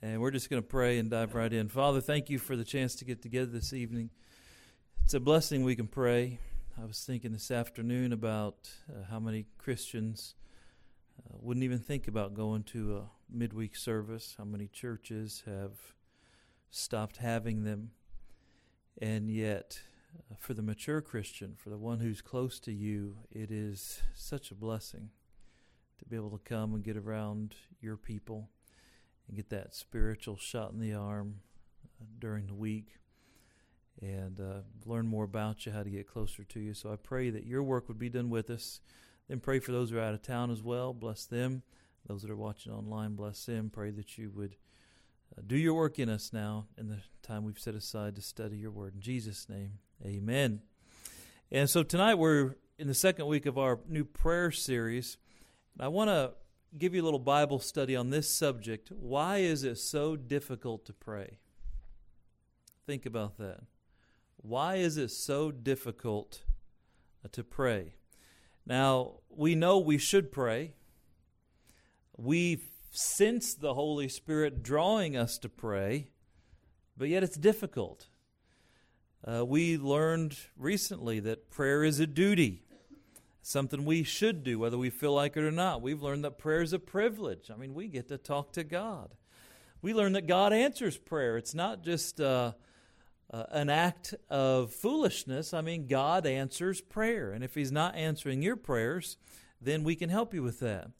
And we're just going to pray and dive right in. Father, thank you for the chance to get together this evening. It's a blessing we can pray. I was thinking this afternoon about uh, how many Christians uh, wouldn't even think about going to a midweek service, how many churches have stopped having them. And yet, uh, for the mature Christian, for the one who's close to you, it is such a blessing to be able to come and get around your people and get that spiritual shot in the arm uh, during the week and uh, learn more about you, how to get closer to you. So I pray that your work would be done with us. Then pray for those who are out of town as well. Bless them. Those that are watching online, bless them. Pray that you would uh, do your work in us now in the time we've set aside to study your word. In Jesus' name, amen. And so tonight we're in the second week of our new prayer series. And I want to give you a little Bible study on this subject. Why is it so difficult to pray? Think about that. Why is it so difficult uh, to pray? Now, we know we should pray. We sense the Holy Spirit drawing us to pray, but yet it's difficult. Uh, we learned recently that prayer is a duty something we should do, whether we feel like it or not. We've learned that prayer is a privilege. I mean, we get to talk to God. We learn that God answers prayer. It's not just uh, uh, an act of foolishness. I mean, God answers prayer. And if He's not answering your prayers, then we can help you with that.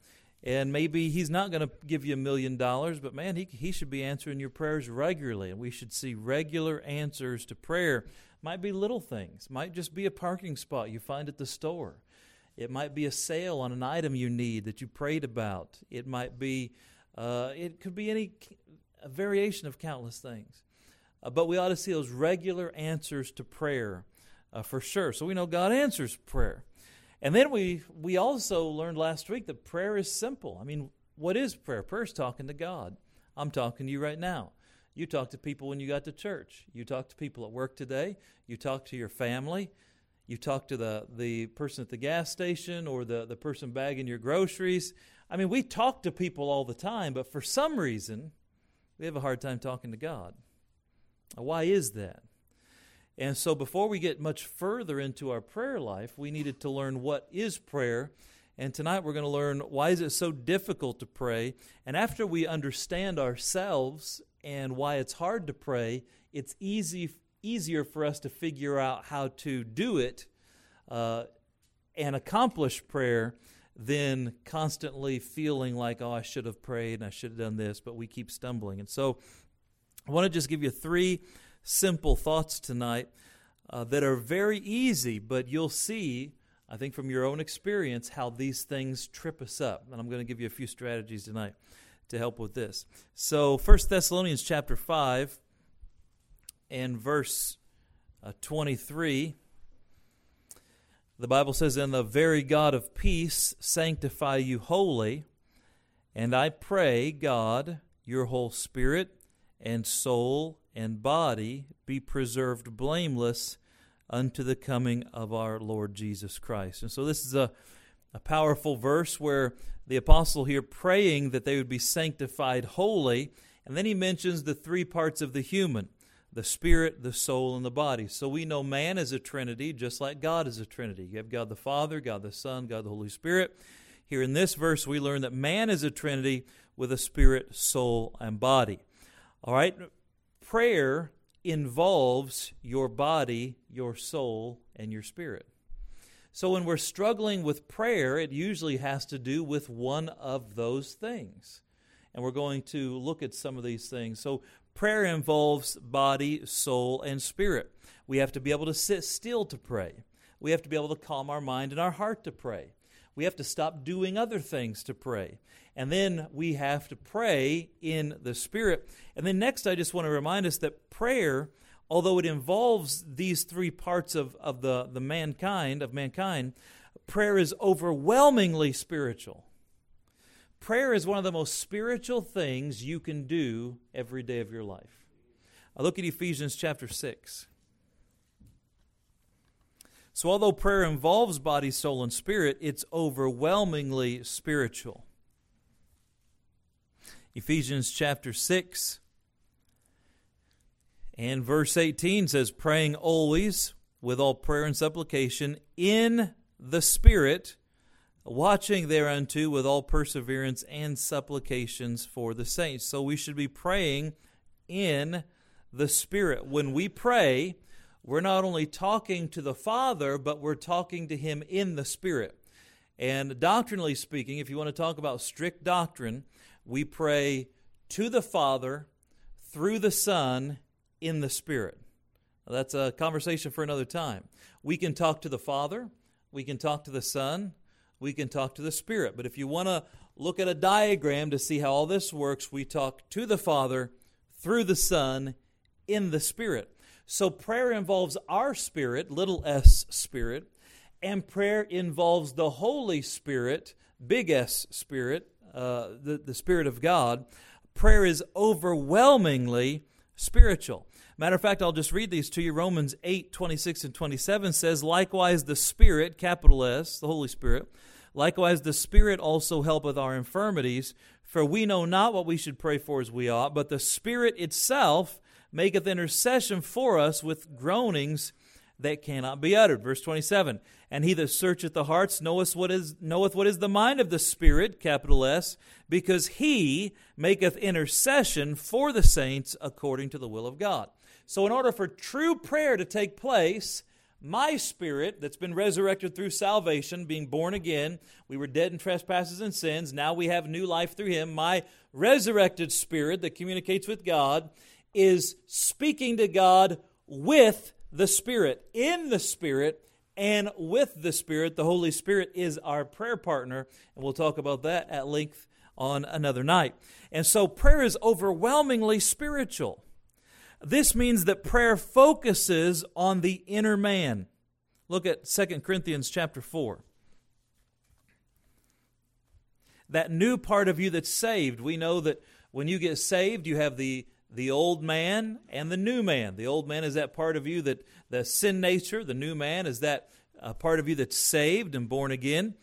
And maybe He's not going to give you a million dollars, but man, he, he should be answering your prayers regularly. And we should see regular answers to prayer. Might be little things, might just be a parking spot you find at the store it might be a sale on an item you need that you prayed about. It might be, uh, it could be any a variation of countless things. Uh, but we ought to see those regular answers to prayer uh, for sure. So we know God answers prayer. And then we, we also learned last week that prayer is simple. I mean, what is prayer? Prayer is talking to God. I'm talking to you right now. You talk to people when you got to church. You talk to people at work today. You talk to your family you talk to the, the person at the gas station or the, the person bagging your groceries. I mean, we talk to people all the time, but for some reason, we have a hard time talking to God. Why is that? And so, before we get much further into our prayer life, we needed to learn what is prayer. And tonight we're going to learn why is it so difficult to pray. And after we understand ourselves and why it's hard to pray, it's easy easier for us to figure out how to do it uh, and accomplish prayer than constantly feeling like, oh, I should have prayed and I should have done this, but we keep stumbling. And so I want to just give you three simple thoughts tonight uh, that are very easy, but you'll see, I think, from your own experience, how these things trip us up. And I'm going to give you a few strategies tonight to help with this. So, First Thessalonians chapter 5 and verse uh, 23, the Bible says, And the very God of peace sanctify you wholly. And I pray, God, your whole spirit and soul and body be preserved blameless unto the coming of our Lord Jesus Christ. And so this is a, a powerful verse where the apostle here praying that they would be sanctified wholly. And then he mentions the three parts of the human the spirit, the soul, and the body. So we know man is a trinity, just like God is a trinity. You have God the Father, God the Son, God the Holy Spirit. Here in this verse, we learn that man is a trinity with a spirit, soul, and body. All right? Prayer involves your body, your soul, and your spirit. So when we're struggling with prayer, it usually has to do with one of those things. And we're going to look at some of these things. So Prayer involves body, soul, and spirit. We have to be able to sit still to pray. We have to be able to calm our mind and our heart to pray. We have to stop doing other things to pray. And then we have to pray in the Spirit. And then next, I just want to remind us that prayer, although it involves these three parts of, of the, the mankind, of mankind, prayer is overwhelmingly spiritual. Prayer is one of the most spiritual things you can do every day of your life. I look at Ephesians chapter 6. So, although prayer involves body, soul, and spirit, it's overwhelmingly spiritual. Ephesians chapter 6 and verse 18 says, Praying always with all prayer and supplication in the Spirit, watching thereunto with all perseverance and supplications for the saints. So we should be praying in the Spirit. When we pray, we're not only talking to the Father, but we're talking to Him in the Spirit. And doctrinally speaking, if you want to talk about strict doctrine, we pray to the Father through the Son in the Spirit. That's a conversation for another time. We can talk to the Father, we can talk to the Son, we can talk to the Spirit. But if you want to look at a diagram to see how all this works, we talk to the Father through the Son in the Spirit. So prayer involves our spirit, little s spirit, and prayer involves the Holy Spirit, big S Spirit, uh, the, the Spirit of God. Prayer is overwhelmingly spiritual. Matter of fact, I'll just read these to you. Romans 8, 26 and 27 says, Likewise, the Spirit, capital S, the Holy Spirit, likewise, the Spirit also helpeth our infirmities, for we know not what we should pray for as we ought, but the Spirit itself maketh intercession for us with groanings that cannot be uttered. Verse 27 And he that searcheth the hearts knoweth what is, knoweth what is the mind of the Spirit, capital S, because he maketh intercession for the saints according to the will of God. So, in order for true prayer to take place, my spirit that's been resurrected through salvation, being born again, we were dead in trespasses and sins. Now we have new life through Him. My resurrected spirit that communicates with God is speaking to God with the Spirit, in the Spirit, and with the Spirit. The Holy Spirit is our prayer partner, and we'll talk about that at length on another night. And so prayer is overwhelmingly spiritual. This means that prayer focuses on the inner man. Look at 2 Corinthians chapter 4. That new part of you that's saved, we know that when you get saved, you have the the old man and the new man. The old man is that part of you that the sin nature, the new man is that uh, part of you that's saved and born again.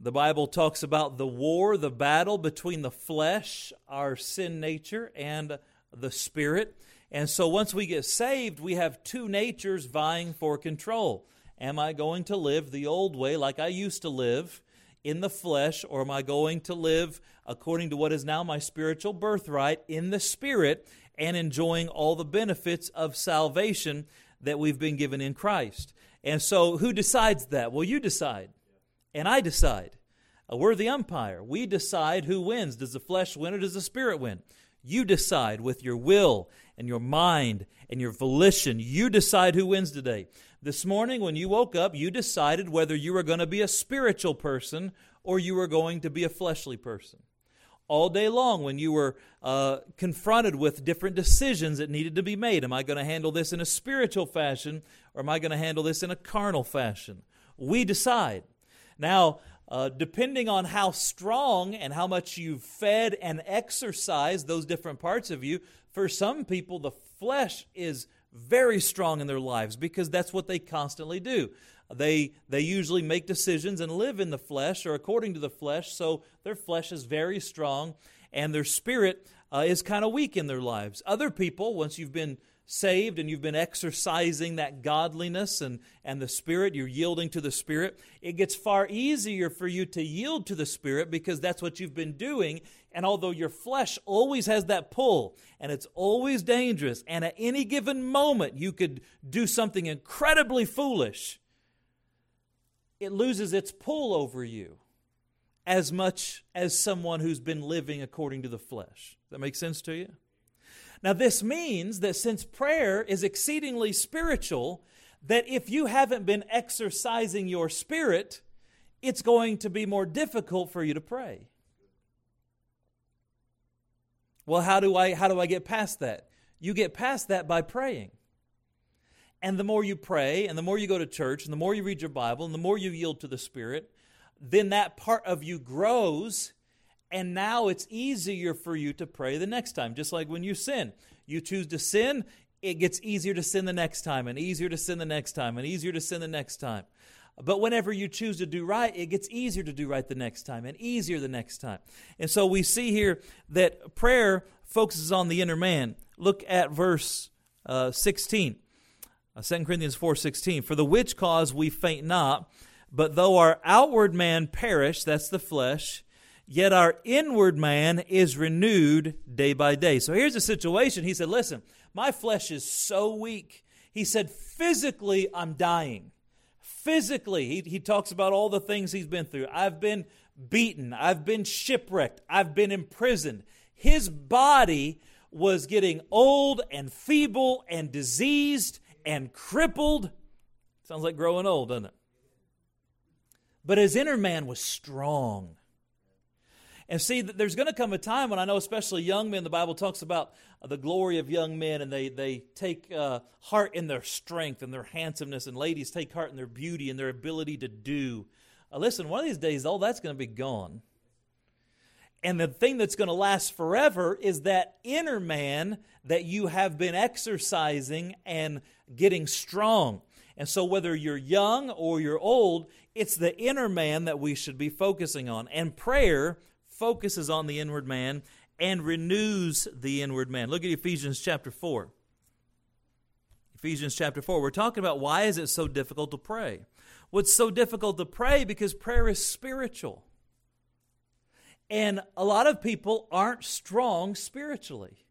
The Bible talks about the war, the battle between the flesh, our sin nature, and the spirit. And so once we get saved, we have two natures vying for control. Am I going to live the old way like I used to live in the flesh, or am I going to live according to what is now my spiritual birthright in the spirit and enjoying all the benefits of salvation that we've been given in Christ? And so, who decides that? Well, you decide and I decide. Uh, we're the umpire. We decide who wins. Does the flesh win or does the spirit win? You decide with your will and your mind and your volition. You decide who wins today. This morning, when you woke up, you decided whether you were going to be a spiritual person or you were going to be a fleshly person. All day long, when you were uh, confronted with different decisions that needed to be made, am I going to handle this in a spiritual fashion or am I going to handle this in a carnal fashion? We decide. Now, uh, depending on how strong and how much you've fed and exercised those different parts of you, for some people, the flesh is very strong in their lives because that's what they constantly do. They, they usually make decisions and live in the flesh or according to the flesh, so their flesh is very strong and their spirit uh, is kind of weak in their lives. Other people, once you've been saved and you've been exercising that godliness and, and the Spirit, you're yielding to the Spirit, it gets far easier for you to yield to the Spirit because that's what you've been doing. And although your flesh always has that pull and it's always dangerous, and at any given moment you could do something incredibly foolish, it loses its pull over you as much as someone who's been living according to the flesh. Does that make sense to you? Now, this means that since prayer is exceedingly spiritual, that if you haven't been exercising your spirit, it's going to be more difficult for you to pray. Well, how do I how do I get past that? You get past that by praying. And the more you pray, and the more you go to church, and the more you read your Bible, and the more you yield to the Spirit, then that part of you grows and now it's easier for you to pray the next time. Just like when you sin, you choose to sin, it gets easier to sin the next time, and easier to sin the next time, and easier to sin the next time. But whenever you choose to do right, it gets easier to do right the next time and easier the next time. And so we see here that prayer focuses on the inner man. Look at verse uh, 16. Uh, 2 Corinthians 4:16 For the which cause we faint not but though our outward man perish that's the flesh yet our inward man is renewed day by day. So here's the situation. He said, Listen, my flesh is so weak. He said, Physically, I'm dying. Physically, he, he talks about all the things he's been through. I've been beaten, I've been shipwrecked, I've been imprisoned. His body was getting old and feeble and diseased and crippled. Sounds like growing old, doesn't it? But his inner man was strong. And see, there's going to come a time when I know, especially young men, the Bible talks about the glory of young men, and they, they take uh, heart in their strength and their handsomeness, and ladies take heart in their beauty and their ability to do. Uh, listen, one of these days, all that's going to be gone. And the thing that's going to last forever is that inner man that you have been exercising and getting strong. And so, whether you're young or you're old, it's the inner man that we should be focusing on. And prayer focuses on the inward man and renews the inward man. Look at Ephesians chapter 4. Ephesians chapter 4. We're talking about why is it so difficult to pray? What's so difficult to pray because prayer is spiritual. And a lot of people aren't strong spiritually.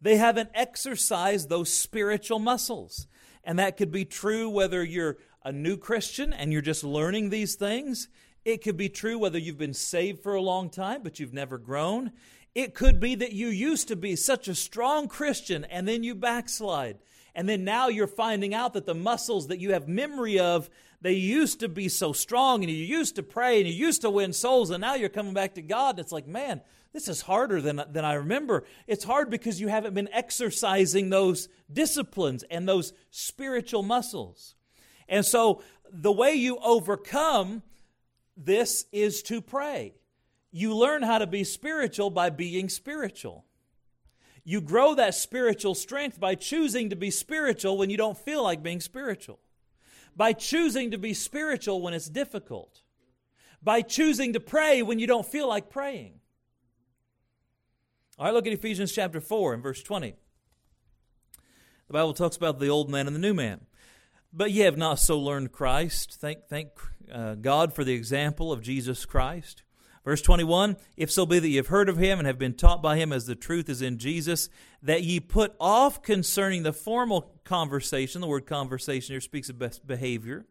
They haven't exercised those spiritual muscles. And that could be true whether you're a new Christian and you're just learning these things. It could be true whether you've been saved for a long time, but you've never grown. It could be that you used to be such a strong Christian and then you backslide. And then now you're finding out that the muscles that you have memory of, they used to be so strong and you used to pray and you used to win souls and now you're coming back to God. And it's like, man, this is harder than, than I remember. It's hard because you haven't been exercising those disciplines and those spiritual muscles. And so the way you overcome this is to pray. You learn how to be spiritual by being spiritual. You grow that spiritual strength by choosing to be spiritual when you don't feel like being spiritual, by choosing to be spiritual when it's difficult, by choosing to pray when you don't feel like praying. All right, look at Ephesians chapter 4 and verse 20. The Bible talks about the old man and the new man. But ye have not so learned Christ. Thank, thank uh, God for the example of Jesus Christ. Verse 21 If so be that ye have heard of him and have been taught by him as the truth is in Jesus, that ye put off concerning the formal conversation, the word conversation here speaks of behavior,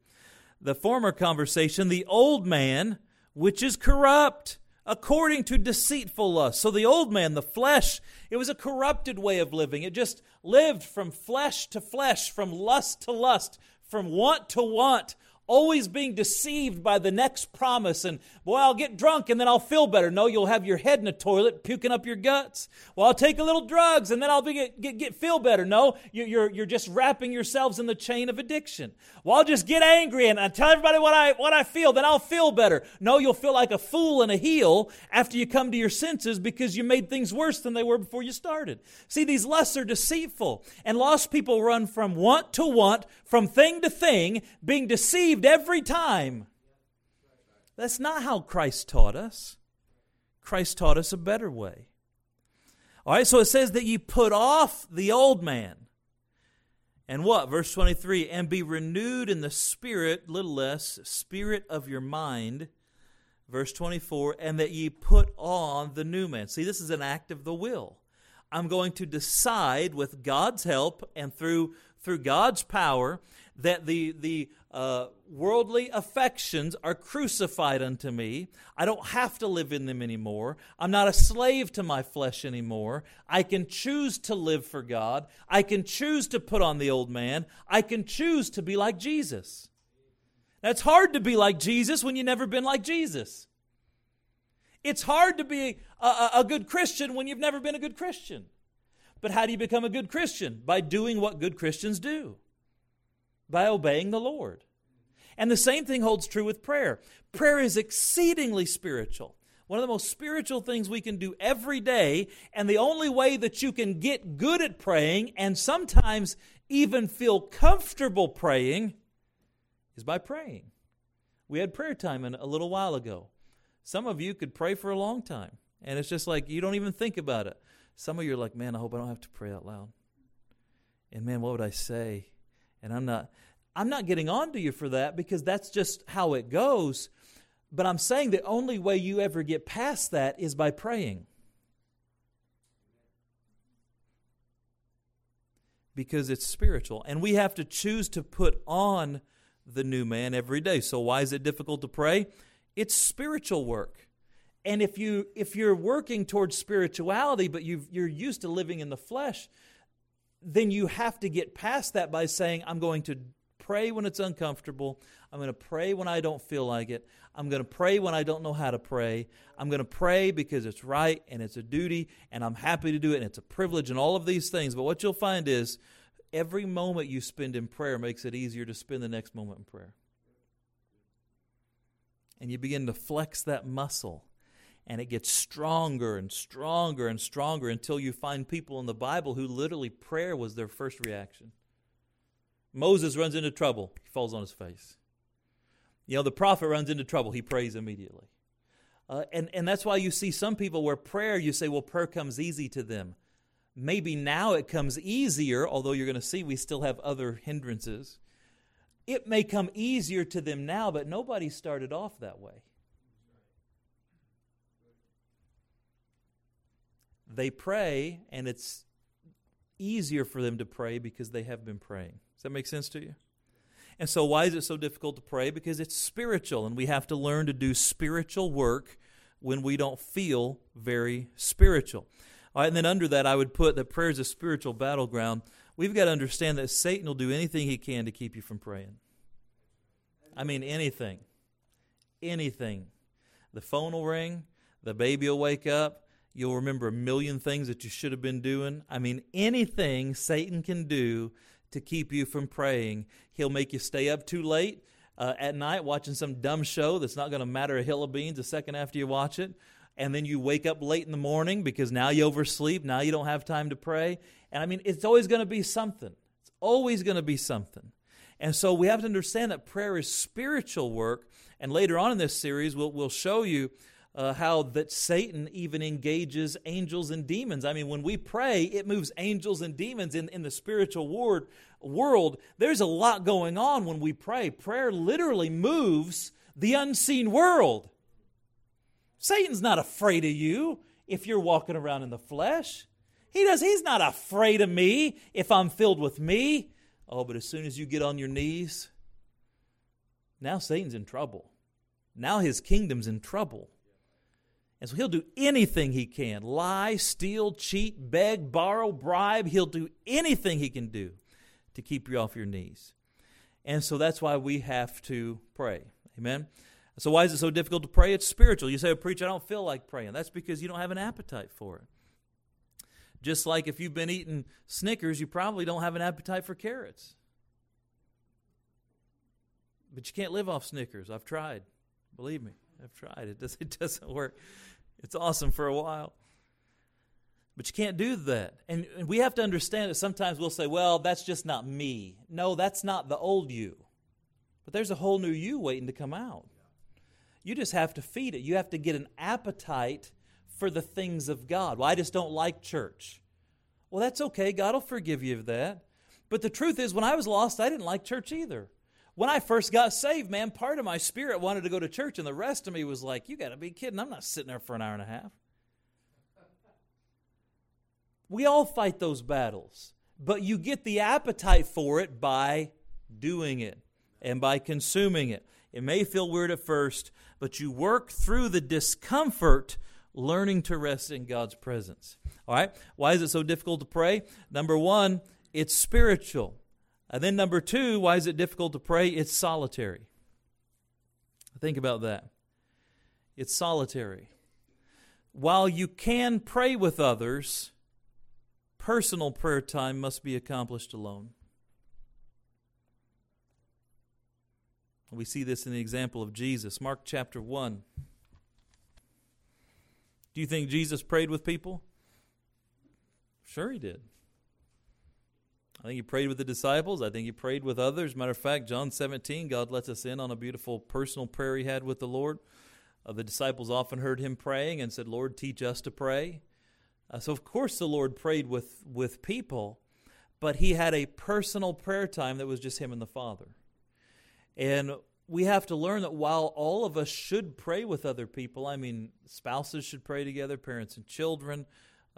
the former conversation, the old man, which is corrupt according to deceitful lust. So the old man, the flesh, it was a corrupted way of living. It just lived from flesh to flesh, from lust to lust, from want to want, always being deceived by the next promise and boy i'll get drunk and then i'll feel better. No you'll have your head in a toilet puking up your guts. Well i'll take a little drugs and then i'll be, get, get, get feel better. No you're, you're just wrapping yourselves in the chain of addiction. Well i'll just get angry and i tell everybody what i what i feel then i'll feel better. No you'll feel like a fool and a heel after you come to your senses because you made things worse than they were before you started. See these lusts are deceitful and lost people run from want to want from thing to thing being deceived every time. That's not how Christ taught us. Christ taught us a better way. All right, so it says that you put off the old man. And what? Verse 23 and be renewed in the spirit, little less, spirit of your mind. Verse 24, and that ye put on the new man. See, this is an act of the will. I'm going to decide with God's help and through, through God's power that the, the uh, worldly affections are crucified unto me. I don't have to live in them anymore. I'm not a slave to my flesh anymore. I can choose to live for God. I can choose to put on the old man. I can choose to be like Jesus. That's hard to be like Jesus when you've never been like Jesus. It's hard to be a, a, a good Christian when you've never been a good Christian. But how do you become a good Christian? By doing what good Christians do by obeying the Lord. And the same thing holds true with prayer. Prayer is exceedingly spiritual. One of the most spiritual things we can do every day, and the only way that you can get good at praying and sometimes even feel comfortable praying is by praying. We had prayer time a little while ago. Some of you could pray for a long time, and it's just like you don't even think about it. Some of you are like, man, I hope I don't have to pray out loud. And man, what would I say? And I'm not I'm not getting on to you for that because that's just how it goes. But I'm saying the only way you ever get past that is by praying. Because it's spiritual. And we have to choose to put on the new man every day. So why is it difficult to pray? It's spiritual work. And if you if you're working towards spirituality but you you're used to living in the flesh, then you have to get past that by saying I'm going to pray when it's uncomfortable. I'm going to pray when I don't feel like it. I'm going to pray when I don't know how to pray. I'm going to pray because it's right and it's a duty and I'm happy to do it and it's a privilege and all of these things. But what you'll find is every moment you spend in prayer makes it easier to spend the next moment in prayer. And you begin to flex that muscle and it gets stronger and stronger and stronger until you find people in the Bible who literally prayer was their first reaction. Moses runs into trouble, he falls on his face. You know, the prophet runs into trouble, he prays immediately. Uh, and, and that's why you see some people where prayer, you say, well, prayer comes easy to them. Maybe now it comes easier, although you're going to see we still have other hindrances. It may come easier to them now, but nobody started off that way. They pray, and it's easier for them to pray because they have been praying. Does that make sense to you? And so, why is it so difficult to pray? Because it's spiritual, and we have to learn to do spiritual work when we don't feel very spiritual. All right, and then under that, I would put that prayer is a spiritual battleground. We've got to understand that Satan will do anything he can to keep you from praying. I mean, anything. Anything. The phone will ring, the baby will wake up, you'll remember a million things that you should have been doing. I mean, anything Satan can do to keep you from praying. He'll make you stay up too late uh, at night watching some dumb show that's not going to matter a hill of beans a second after you watch it and then you wake up late in the morning because now you oversleep, now you don't have time to pray. And I mean, it's always going to be something. It's always going to be something. And so we have to understand that prayer is spiritual work. And later on in this series, we'll, we'll show you uh, how that Satan even engages angels and demons. I mean, when we pray, it moves angels and demons in, in the spiritual word, world. There's a lot going on when we pray. Prayer literally moves the unseen world. Satan's not afraid of you if you're walking around in the flesh. He does he's not afraid of me if I'm filled with me. Oh, but as soon as you get on your knees, now Satan's in trouble. Now his kingdom's in trouble. And so he'll do anything he can lie, steal, cheat, beg, borrow, bribe. He'll do anything he can do to keep you off your knees. And so that's why we have to pray. Amen. So, why is it so difficult to pray? It's spiritual. You say, oh, I don't feel like praying. That's because you don't have an appetite for it. Just like if you've been eating Snickers, you probably don't have an appetite for carrots. But you can't live off Snickers. I've tried. Believe me, I've tried. It, does, it doesn't work. It's awesome for a while. But you can't do that. And, and we have to understand that sometimes we'll say, well, that's just not me. No, that's not the old you. But there's a whole new you waiting to come out. You just have to feed it. You have to get an appetite for the things of God. Well, I just don't like church. Well, that's okay. God will forgive you of that. But the truth is, when I was lost, I didn't like church either. When I first got saved, man, part of my spirit wanted to go to church, and the rest of me was like, You got to be kidding. I'm not sitting there for an hour and a half. We all fight those battles, but you get the appetite for it by doing it and by consuming it. It may feel weird at first, but you work through the discomfort learning to rest in God's presence. All right? Why is it so difficult to pray? Number one, it's spiritual. And then number two, why is it difficult to pray? It's solitary. Think about that. It's solitary. While you can pray with others, personal prayer time must be accomplished alone. We see this in the example of Jesus. Mark chapter 1. Do you think Jesus prayed with people? Sure, he did. I think he prayed with the disciples. I think he prayed with others. Matter of fact, John 17, God lets us in on a beautiful personal prayer he had with the Lord. Uh, the disciples often heard him praying and said, Lord, teach us to pray. Uh, so, of course, the Lord prayed with, with people, but he had a personal prayer time that was just him and the Father. And we have to learn that while all of us should pray with other people, I mean, spouses should pray together, parents and children,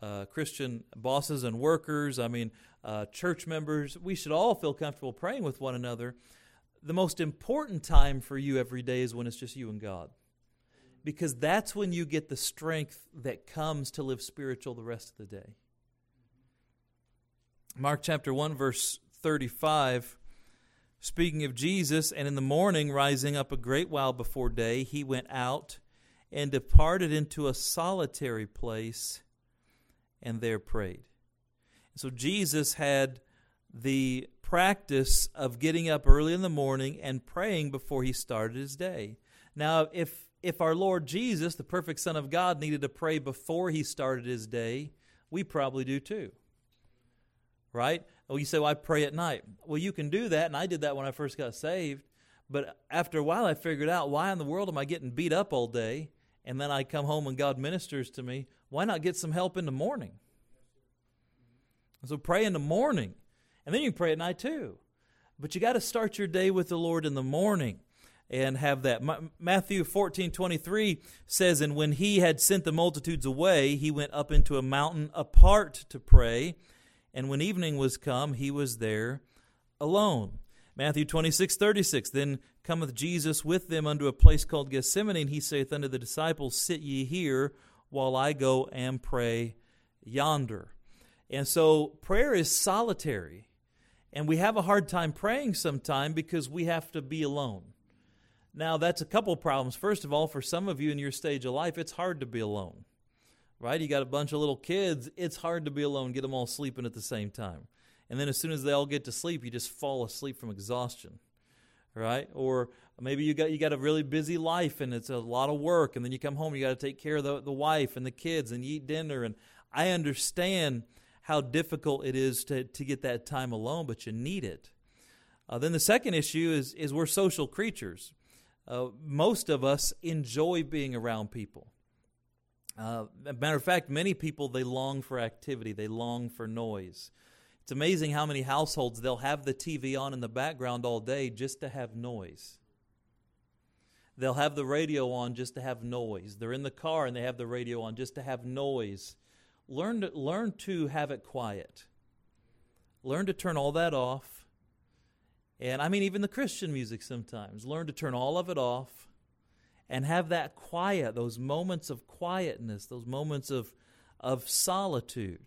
uh, Christian bosses and workers, I mean, uh, church members, we should all feel comfortable praying with one another. The most important time for you every day is when it's just you and God. Because that's when you get the strength that comes to live spiritual the rest of the day. Mark chapter 1, verse 35. Speaking of Jesus, and in the morning, rising up a great while before day, he went out and departed into a solitary place and there prayed. So Jesus had the practice of getting up early in the morning and praying before he started his day. Now, if if our Lord Jesus, the perfect Son of God, needed to pray before he started his day, we probably do too. Right? Well, you say, well, I pray at night. Well, you can do that, and I did that when I first got saved. But after a while, I figured out why in the world am I getting beat up all day? And then I come home and God ministers to me. Why not get some help in the morning? So pray in the morning, and then you pray at night too. But you got to start your day with the Lord in the morning and have that. Matthew 14 23 says, And when he had sent the multitudes away, he went up into a mountain apart to pray. And when evening was come, he was there alone. Matthew 26 36 Then cometh Jesus with them unto a place called Gethsemane, and he saith unto the disciples, Sit ye here while I go and pray yonder. And so prayer is solitary. And we have a hard time praying sometime because we have to be alone. Now, that's a couple problems. First of all, for some of you in your stage of life, it's hard to be alone. Right? You got a bunch of little kids, it's hard to be alone, get them all sleeping at the same time. And then as soon as they all get to sleep, you just fall asleep from exhaustion. Right? Or maybe you got you got a really busy life and it's a lot of work and then you come home you got to take care of the, the wife and the kids and you eat dinner and I understand how difficult it is to, to get that time alone, but you need it. Uh, then the second issue is, is we're social creatures. Uh, most of us enjoy being around people. Uh, matter of fact, many people they long for activity, they long for noise. It's amazing how many households they'll have the TV on in the background all day just to have noise. They'll have the radio on just to have noise. They're in the car and they have the radio on just to have noise. Learn to, learn to have it quiet. Learn to turn all that off. And I mean, even the Christian music sometimes. Learn to turn all of it off and have that quiet, those moments of quietness, those moments of, of solitude.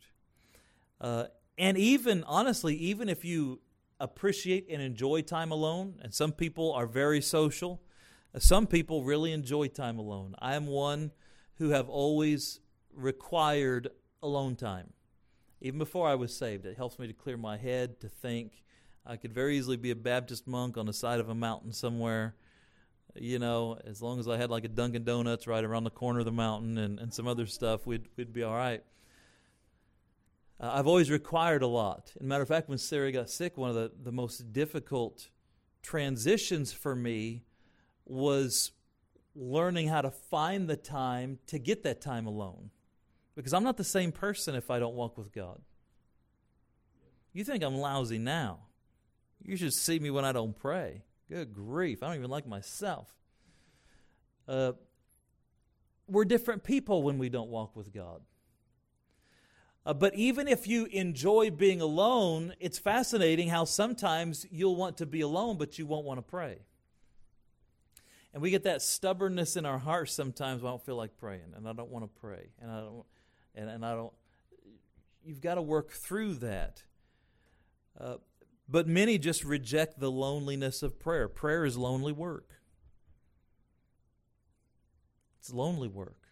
Uh, and even, honestly, even if you appreciate and enjoy time alone, and some people are very social, uh, some people really enjoy time alone. I am one who have always required alone time. Even before I was saved, it helps me to clear my head, to think. I could very easily be a Baptist monk on the side of a mountain somewhere, you know, as long as I had like a Dunkin' Donuts right around the corner of the mountain and, and some other stuff, we'd, we'd be all right. Uh, I've always required a lot. As a matter of fact, when Sarah got sick, one of the, the most difficult transitions for me was learning how to find the time to get that time alone. Because I'm not the same person if I don't walk with God. You think I'm lousy now. You should see me when I don't pray. Good grief. I don't even like myself. Uh, we're different people when we don't walk with God. Uh, but even if you enjoy being alone, it's fascinating how sometimes you'll want to be alone, but you won't want to pray. And we get that stubbornness in our hearts sometimes. I don't feel like praying, and I don't want to pray, and I don't and, and I don't. You've got to work through that. Uh, but many just reject the loneliness of prayer. Prayer is lonely work. It's lonely work.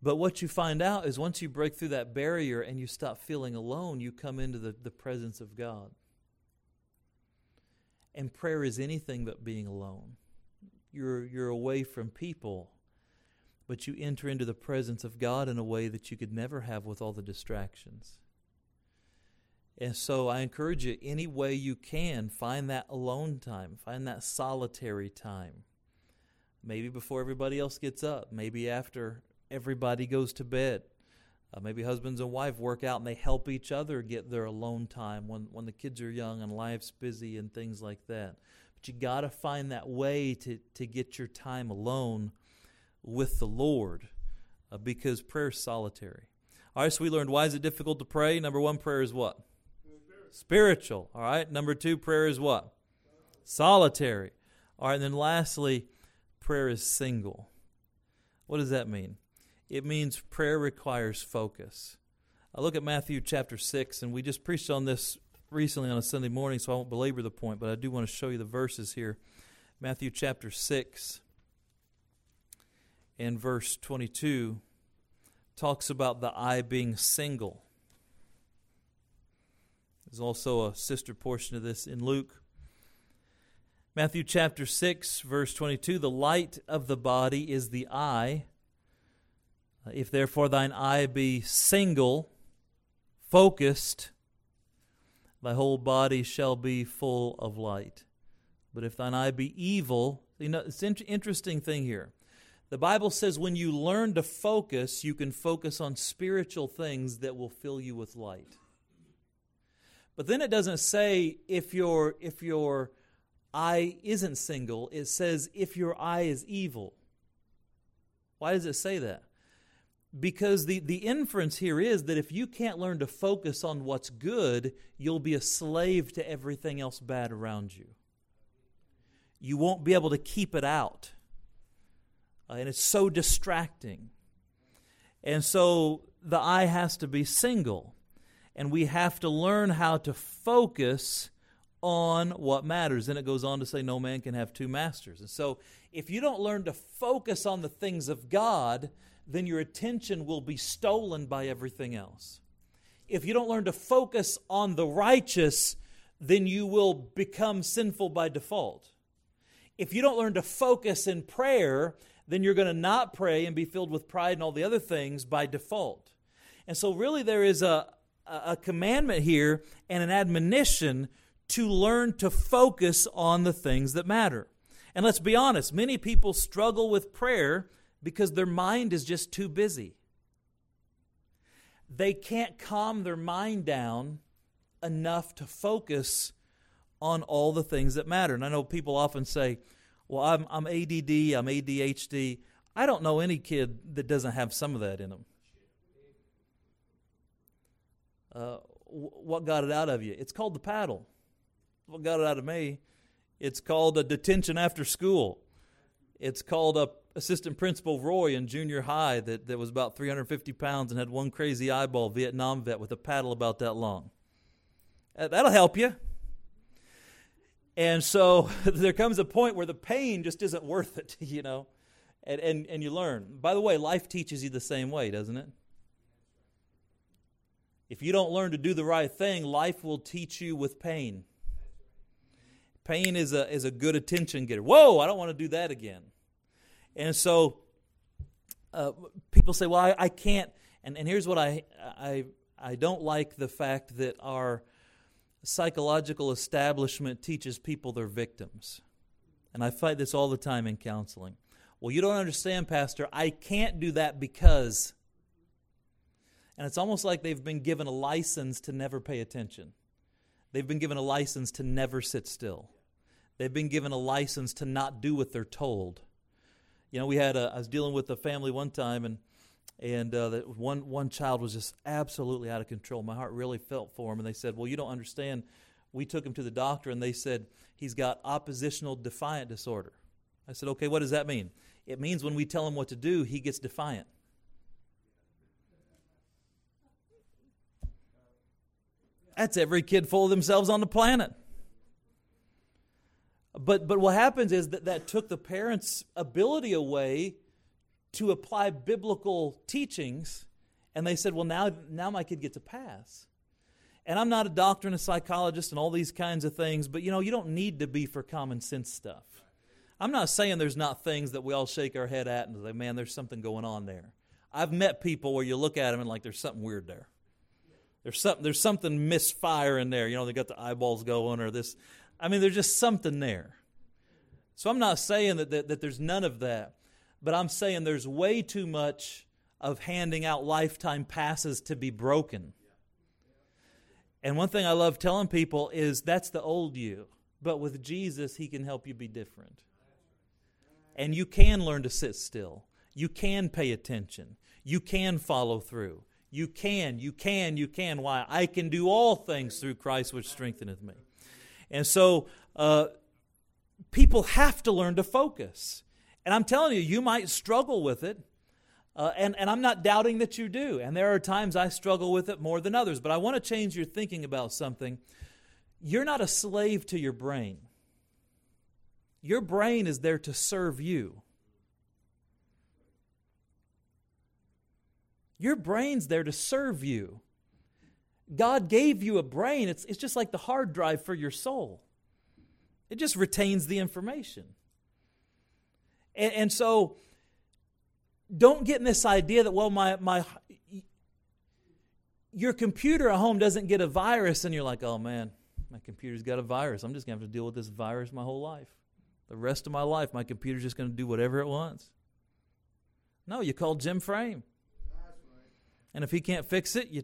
But what you find out is once you break through that barrier and you stop feeling alone, you come into the, the presence of God. And prayer is anything but being alone. You're, you're away from people but you enter into the presence of God in a way that you could never have with all the distractions. And so I encourage you, any way you can, find that alone time, find that solitary time. Maybe before everybody else gets up, maybe after everybody goes to bed. Uh, maybe husbands and wife work out and they help each other get their alone time when, when the kids are young and life's busy and things like that. But you got to find that way to, to get your time alone with the Lord uh, because prayer is solitary. All right, so we learned why is it difficult to pray? Number one, prayer is what? Spiritual. All right. Number two, prayer is what? Solitary. All right. And then lastly, prayer is single. What does that mean? It means prayer requires focus. I look at Matthew chapter 6, and we just preached on this recently on a Sunday morning, so I won't belabor the point, but I do want to show you the verses here. Matthew chapter 6 and verse 22 talks about the eye being single. There's also a sister portion of this in Luke. Matthew chapter 6, verse 22 The light of the body is the eye. If therefore thine eye be single, focused, thy whole body shall be full of light. But if thine eye be evil, you know, it's an interesting thing here. The Bible says when you learn to focus, you can focus on spiritual things that will fill you with light. But then it doesn't say if your if your eye isn't single, it says if your eye is evil. Why does it say that? Because the, the inference here is that if you can't learn to focus on what's good, you'll be a slave to everything else bad around you. You won't be able to keep it out. Uh, and it's so distracting. And so the eye has to be single. And we have to learn how to focus on what matters. And it goes on to say, No man can have two masters. And so if you don't learn to focus on the things of God, then your attention will be stolen by everything else. If you don't learn to focus on the righteous, then you will become sinful by default. If you don't learn to focus in prayer, then you're going to not pray and be filled with pride and all the other things by default. And so, really, there is a, a commandment here and an admonition to learn to focus on the things that matter. And let's be honest, many people struggle with prayer because their mind is just too busy. They can't calm their mind down enough to focus on all the things that matter. And I know people often say, well, I'm, I'm ADD, I'm ADHD. I don't know any kid that doesn't have some of that in them. Uh, what got it out of you? It's called the paddle. What got it out of me? It's called a detention after school. It's called a assistant principal Roy in junior high that, that was about 350 pounds and had one crazy eyeball Vietnam vet with a paddle about that long. Uh, that'll help you. And so there comes a point where the pain just isn't worth it, you know, and, and, and you learn. By the way, life teaches you the same way, doesn't it? If you don't learn to do the right thing, life will teach you with pain. Pain is a, is a good attention getter. Whoa, I don't want to do that again. And so uh, people say, well, I, I can't. And, and here's what I, I, I don't like the fact that our psychological establishment teaches people they're victims. And I fight this all the time in counseling. Well, you don't understand, Pastor. I can't do that because. And it's almost like they've been given a license to never pay attention. They've been given a license to never sit still. They've been given a license to not do what they're told. You know, we had a, I was dealing with a family one time, and and uh, that one one child was just absolutely out of control. My heart really felt for him, and they said, "Well, you don't understand." We took him to the doctor, and they said he's got oppositional defiant disorder. I said, "Okay, what does that mean?" It means when we tell him what to do, he gets defiant. That's every kid full of themselves on the planet. But, but what happens is that that took the parents' ability away to apply biblical teachings, and they said, well, now, now my kid gets a pass. And I'm not a doctor and a psychologist and all these kinds of things, but you know, you don't need to be for common sense stuff. I'm not saying there's not things that we all shake our head at and say, man, there's something going on there. I've met people where you look at them and like there's something weird there. There's something there's something misfire in there. You know, they got the eyeballs going or this. I mean, there's just something there. So I'm not saying that, that, that there's none of that, but I'm saying there's way too much of handing out lifetime passes to be broken. And one thing I love telling people is that's the old you. But with Jesus, He can help you be different. And you can learn to sit still. You can pay attention. You can follow through. You can, you can, you can. Why? I can do all things through Christ which strengtheneth me. And so uh, people have to learn to focus. And I'm telling you, you might struggle with it. Uh, and, and I'm not doubting that you do. And there are times I struggle with it more than others. But I want to change your thinking about something. You're not a slave to your brain, your brain is there to serve you. Your brain's there to serve you. God gave you a brain. It's, it's just like the hard drive for your soul, it just retains the information. And, and so, don't get in this idea that, well, my, my, your computer at home doesn't get a virus, and you're like, oh man, my computer's got a virus. I'm just going to have to deal with this virus my whole life. The rest of my life, my computer's just going to do whatever it wants. No, you call Jim Frame. And if he can't fix it, you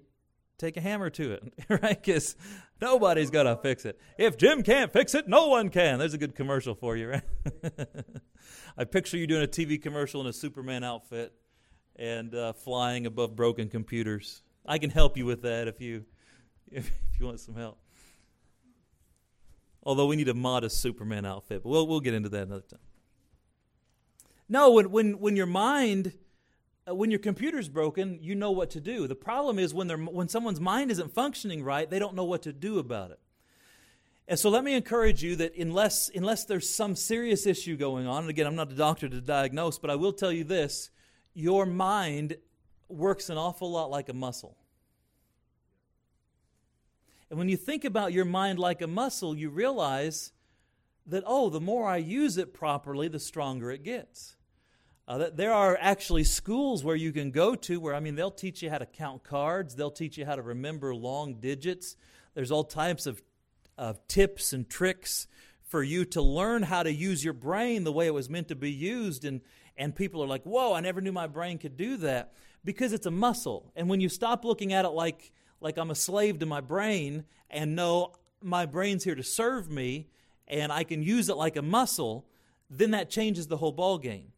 take a hammer to it, right? Because nobody's going to fix it. If Jim can't fix it, no one can. There's a good commercial for you, right? I picture you doing a TV commercial in a Superman outfit and uh, flying above broken computers. I can help you with that if you if, if you want some help. Although we need a modest Superman outfit, but we'll we'll get into that another time. No, when when when your mind Uh, when your computer's broken, you know what to do. The problem is when, when someone's mind isn't functioning right, they don't know what to do about it. And so let me encourage you that unless, unless there's some serious issue going on, and again, I'm not a doctor to diagnose, but I will tell you this your mind works an awful lot like a muscle. And when you think about your mind like a muscle, you realize that, oh, the more I use it properly, the stronger it gets. Uh, there are actually schools where you can go to where, I mean, they'll teach you how to count cards, they'll teach you how to remember long digits. There's all types of, of tips and tricks for you to learn how to use your brain the way it was meant to be used. And, and people are like, whoa, I never knew my brain could do that because it's a muscle. And when you stop looking at it like, like I'm a slave to my brain and know my brain's here to serve me and I can use it like a muscle, then that changes the whole ball game.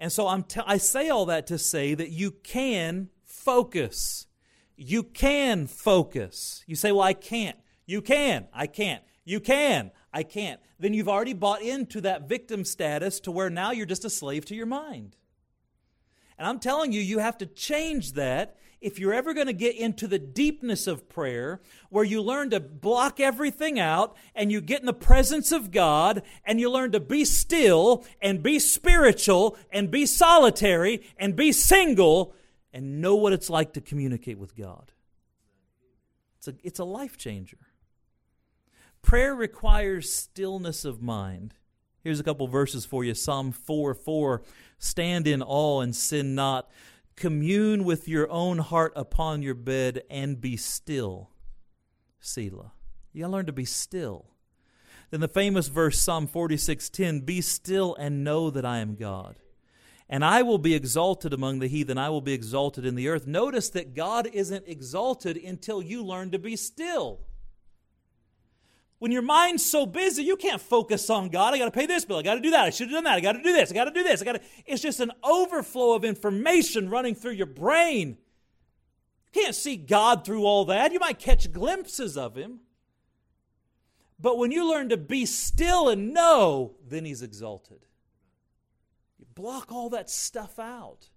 And so I'm t- I say all that to say that you can focus. You can focus. You say, well, I can't. You can. I can't. You can. I can't. Then you've already bought into that victim status to where now you're just a slave to your mind. And I'm telling you, you have to change that if you're ever going to get into the deepness of prayer, where you learn to block everything out and you get in the presence of God and you learn to be still and be spiritual and be solitary and be single and know what it's like to communicate with God. It's a, it's a life changer. Prayer requires stillness of mind. Here's a couple verses for you Psalm 4 4 Stand in awe and sin not. Commune with your own heart upon your bed and be still. Selah. You gotta learn to be still. Then the famous verse, Psalm 46:10, Be still and know that I am God. And I will be exalted among the heathen, I will be exalted in the earth. Notice that God isn't exalted until you learn to be still. When your mind's so busy, you can't focus on God. I got to pay this bill. I got to do that. I should have done that. I got to do this. I got to do this. I got to. It's just an overflow of information running through your brain. You can't see God through all that. You might catch glimpses of Him. But when you learn to be still and know, then He's exalted. You block all that stuff out.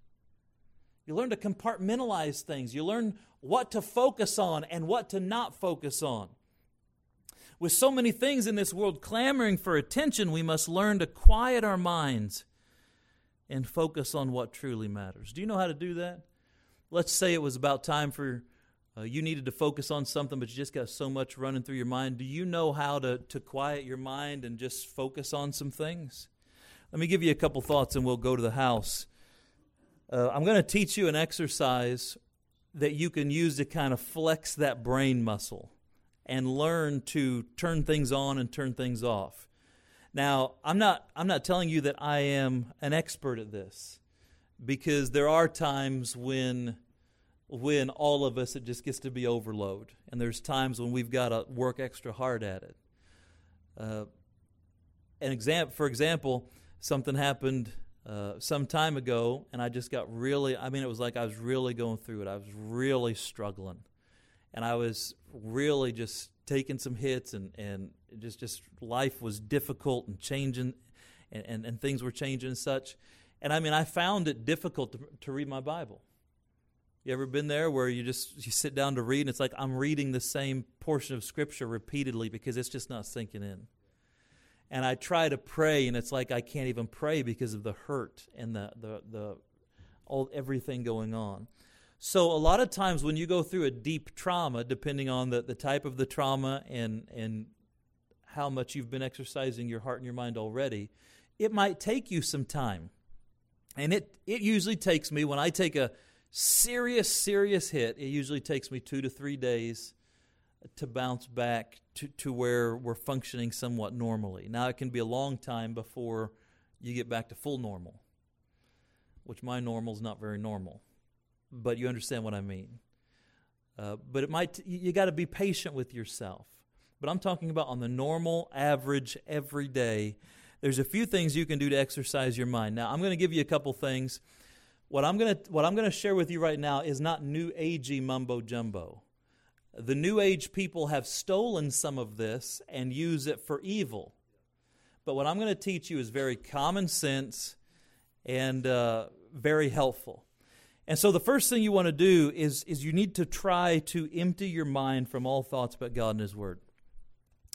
You learn to compartmentalize things. You learn what to focus on and what to not focus on. With so many things in this world clamoring for attention, we must learn to quiet our minds and focus on what truly matters. Do you know how to do that? Let's say it was about time for uh, you needed to focus on something, but you just got so much running through your mind. Do you know how to, to quiet your mind and just focus on some things? Let me give you a couple thoughts and we'll go to the house. Uh, I'm going to teach you an exercise that you can use to kind of flex that brain muscle and learn to turn things on and turn things off. Now, I'm not I'm not telling you that I am an expert at this because there are times when when all of us it just gets to be overload and there's times when we've got to work extra hard at it. Uh, an example, for example, something happened uh, some time ago, and I just got really, I mean, it was like I was really going through it. I was really struggling. And I was really just taking some hits, and, and just, just life was difficult and changing, and, and, and things were changing and such. And I mean, I found it difficult to, to read my Bible. You ever been there where you just you sit down to read and it's like I'm reading the same portion of scripture repeatedly because it's just not sinking in and I try to pray, and it's like I can't even pray because of the hurt and the the the all everything going on. So a lot of times when you go through a deep trauma, depending on the, the type of the trauma and and how much you've been exercising your heart and your mind already, it might take you some time. And it it usually takes me when I take a serious serious hit, it usually takes me 2 to 3 days to bounce back to, to where we're functioning somewhat normally. Now, it can be a long time before you get back to full normal, which my normal is not very normal, but you understand what I mean. Uh, but it might you got to be patient with yourself. But I'm talking about on the normal, average, everyday. There's a few things you can do to exercise your mind. Now, I'm going to give you a couple things. What I'm going to what I'm going to share with you right now is not new agey mumbo jumbo. The New Age people have stolen some of this and use it for evil. But what I'm going to teach you is very common sense and uh, very helpful. And so the first thing you want to do is, is you need to try to empty your mind from all thoughts but God and His Word.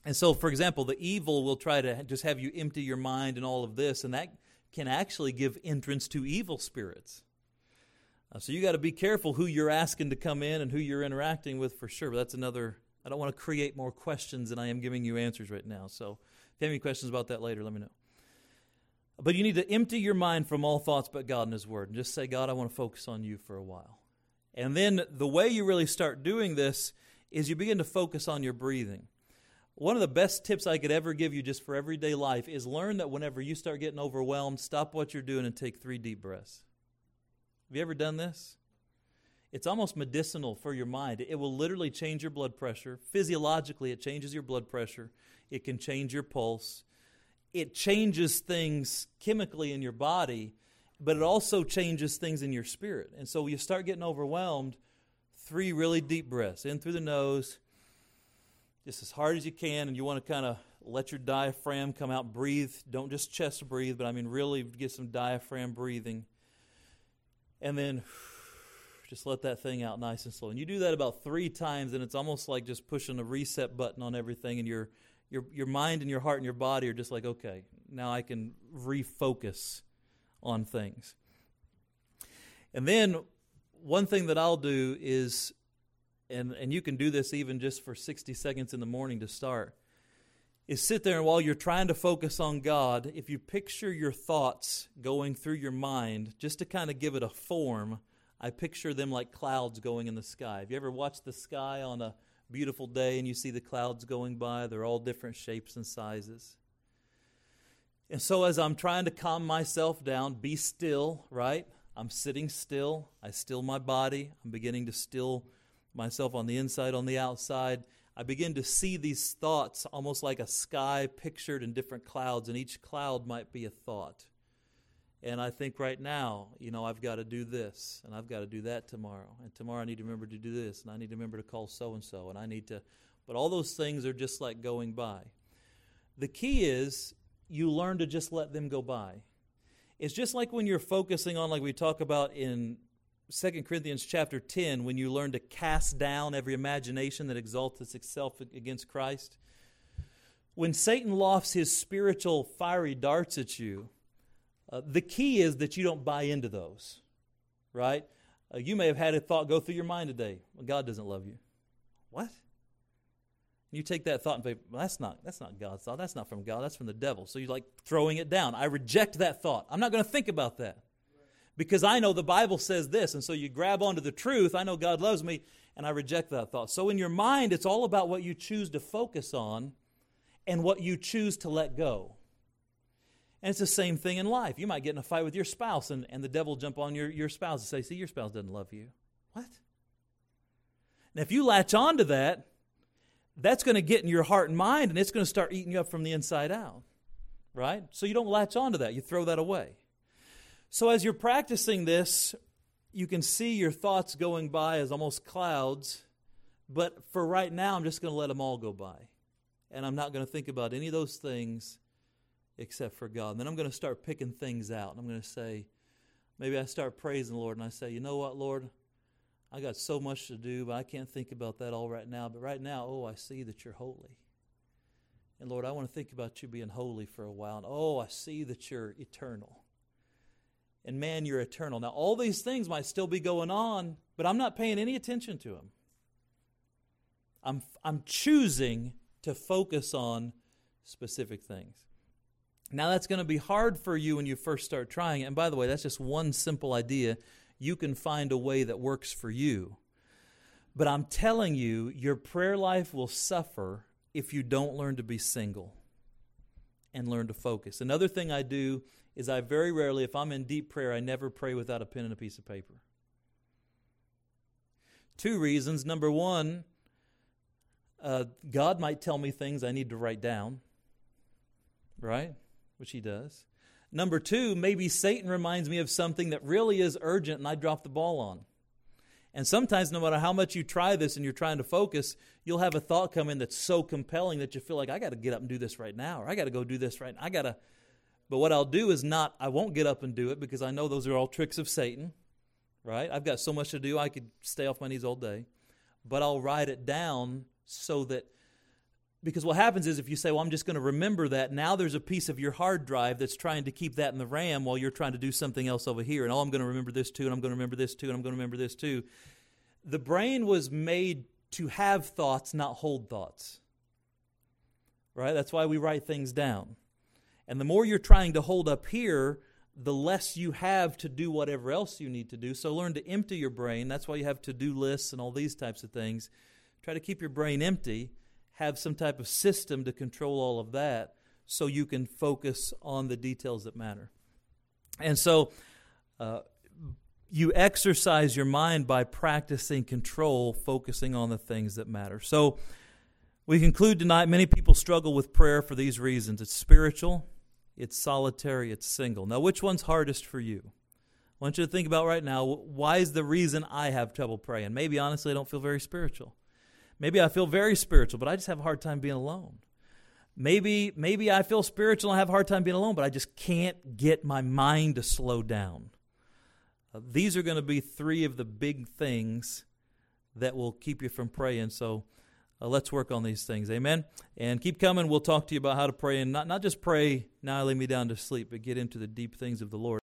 And so, for example, the evil will try to just have you empty your mind and all of this, and that can actually give entrance to evil spirits. Uh, so you got to be careful who you're asking to come in and who you're interacting with for sure. But that's another. I don't want to create more questions than I am giving you answers right now. So if you have any questions about that later, let me know. But you need to empty your mind from all thoughts but God and His Word. And just say, God, I want to focus on you for a while. And then the way you really start doing this is you begin to focus on your breathing. One of the best tips I could ever give you just for everyday life is learn that whenever you start getting overwhelmed, stop what you're doing and take three deep breaths. Have you ever done this? It's almost medicinal for your mind. It will literally change your blood pressure. Physiologically, it changes your blood pressure. It can change your pulse. It changes things chemically in your body, but it also changes things in your spirit. And so you start getting overwhelmed, three really deep breaths in through the nose, just as hard as you can, and you want to kind of let your diaphragm come out, breathe. Don't just chest breathe, but I mean really get some diaphragm breathing and then just let that thing out nice and slow. And you do that about three times, and it's almost like just pushing a reset button on everything, and your your your mind and your heart and your body are just like, okay, now I can refocus on things. And then one thing that I'll do is, and and you can do this even just for 60 seconds in the morning to start is sit there and while you're trying to focus on God, if you picture your thoughts going through your mind, just to kind of give it a form, I picture them like clouds going in the sky. Have you ever watched the sky on a beautiful day and you see the clouds going by? They're all different shapes and sizes. And so, as I'm trying to calm myself down, be still, right? I'm sitting still. I still my body. I'm beginning to still myself on the inside, on the outside. I begin to see these thoughts almost like a sky pictured in different clouds, and each cloud might be a thought. And I think right now, you know, I've got to do this, and I've got to do that tomorrow. And tomorrow I need to remember to do this, and I need to remember to call so and so, and I need to. But all those things are just like going by. The key is you learn to just let them go by. It's just like when you're focusing on, like we talk about in 2 Corinthians chapter 10, when you learn to cast down every imagination that exalts itself against Christ, when Satan lofts his spiritual fiery darts at you, uh, the key is that you don't buy into those, right? Uh, you may have had a thought go through your mind today. Well, God doesn't love you. What? You take that thought and say, well, that's not, that's not God's thought. That's not from God. That's from the devil. So you're like throwing it down. I reject that thought. I'm not going to think about that because I know the Bible says this. And so you grab onto the truth. I know God loves me, and I reject that thought. So in your mind, it's all about what you choose to focus on and what you choose to let go. And it's the same thing in life. You might get in a fight with your spouse, and, and the devil jump on your, your spouse and say, See, your spouse doesn't love you. What? Now, if you latch on to that, that's going to get in your heart and mind, and it's going to start eating you up from the inside out. Right? So you don't latch on to that, you throw that away. So as you're practicing this, you can see your thoughts going by as almost clouds, but for right now, I'm just going to let them all go by. And I'm not going to think about any of those things except for God. And then I'm going to start picking things out. I'm going to say, maybe I start praising the Lord and I say, you know what, Lord? I got so much to do, but I can't think about that all right now. But right now, oh, I see that you're holy. And Lord, I want to think about you being holy for a while. And oh, I see that you're eternal. And man, you're eternal. Now, all these things might still be going on, but I'm not paying any attention to them. I'm, I'm choosing to focus on specific things. Now, that's going to be hard for you when you first start trying it. And by the way, that's just one simple idea. You can find a way that works for you. But I'm telling you, your prayer life will suffer if you don't learn to be single and learn to focus. Another thing I do is I very rarely, if I'm in deep prayer, I never pray without a pen and a piece of paper. Two reasons. Number one, uh, God might tell me things I need to write down, right? Which he does. Number two, maybe Satan reminds me of something that really is urgent and I drop the ball on. And sometimes, no matter how much you try this and you're trying to focus, you'll have a thought come in that's so compelling that you feel like, I got to get up and do this right now, or I got to go do this right now. I got to. But what I'll do is not, I won't get up and do it because I know those are all tricks of Satan, right? I've got so much to do, I could stay off my knees all day. But I'll write it down so that because what happens is if you say, well, I'm just going to remember that, now there's a piece of your hard drive that's trying to keep that in the RAM while you're trying to do something else over here. And oh, I'm going to remember this too, and I'm going to remember this too, and I'm going to remember this too. The brain was made to have thoughts, not hold thoughts. Right? That's why we write things down. And the more you're trying to hold up here, the less you have to do whatever else you need to do. So learn to empty your brain. That's why you have to do lists and all these types of things. Try to keep your brain empty have some type of system to control all of that so you can focus on the details that matter. And so uh, you exercise your mind by practicing control, focusing on the things that matter. So we conclude tonight many people struggle with prayer for these reasons it's spiritual, it's solitary, it's single. Now, which one's hardest for you? I want you to think about right now why is the reason I have trouble praying? Maybe honestly, I don't feel very spiritual. Maybe I feel very spiritual, but I just have a hard time being alone. Maybe maybe I feel spiritual and I have a hard time being alone, but I just can't get my mind to slow down. Uh, these are going to be three of the big things that will keep you from praying. So uh, let's work on these things. Amen. And keep coming. We'll talk to you about how to pray and not, not just pray, now I lay me down to sleep, but get into the deep things of the Lord.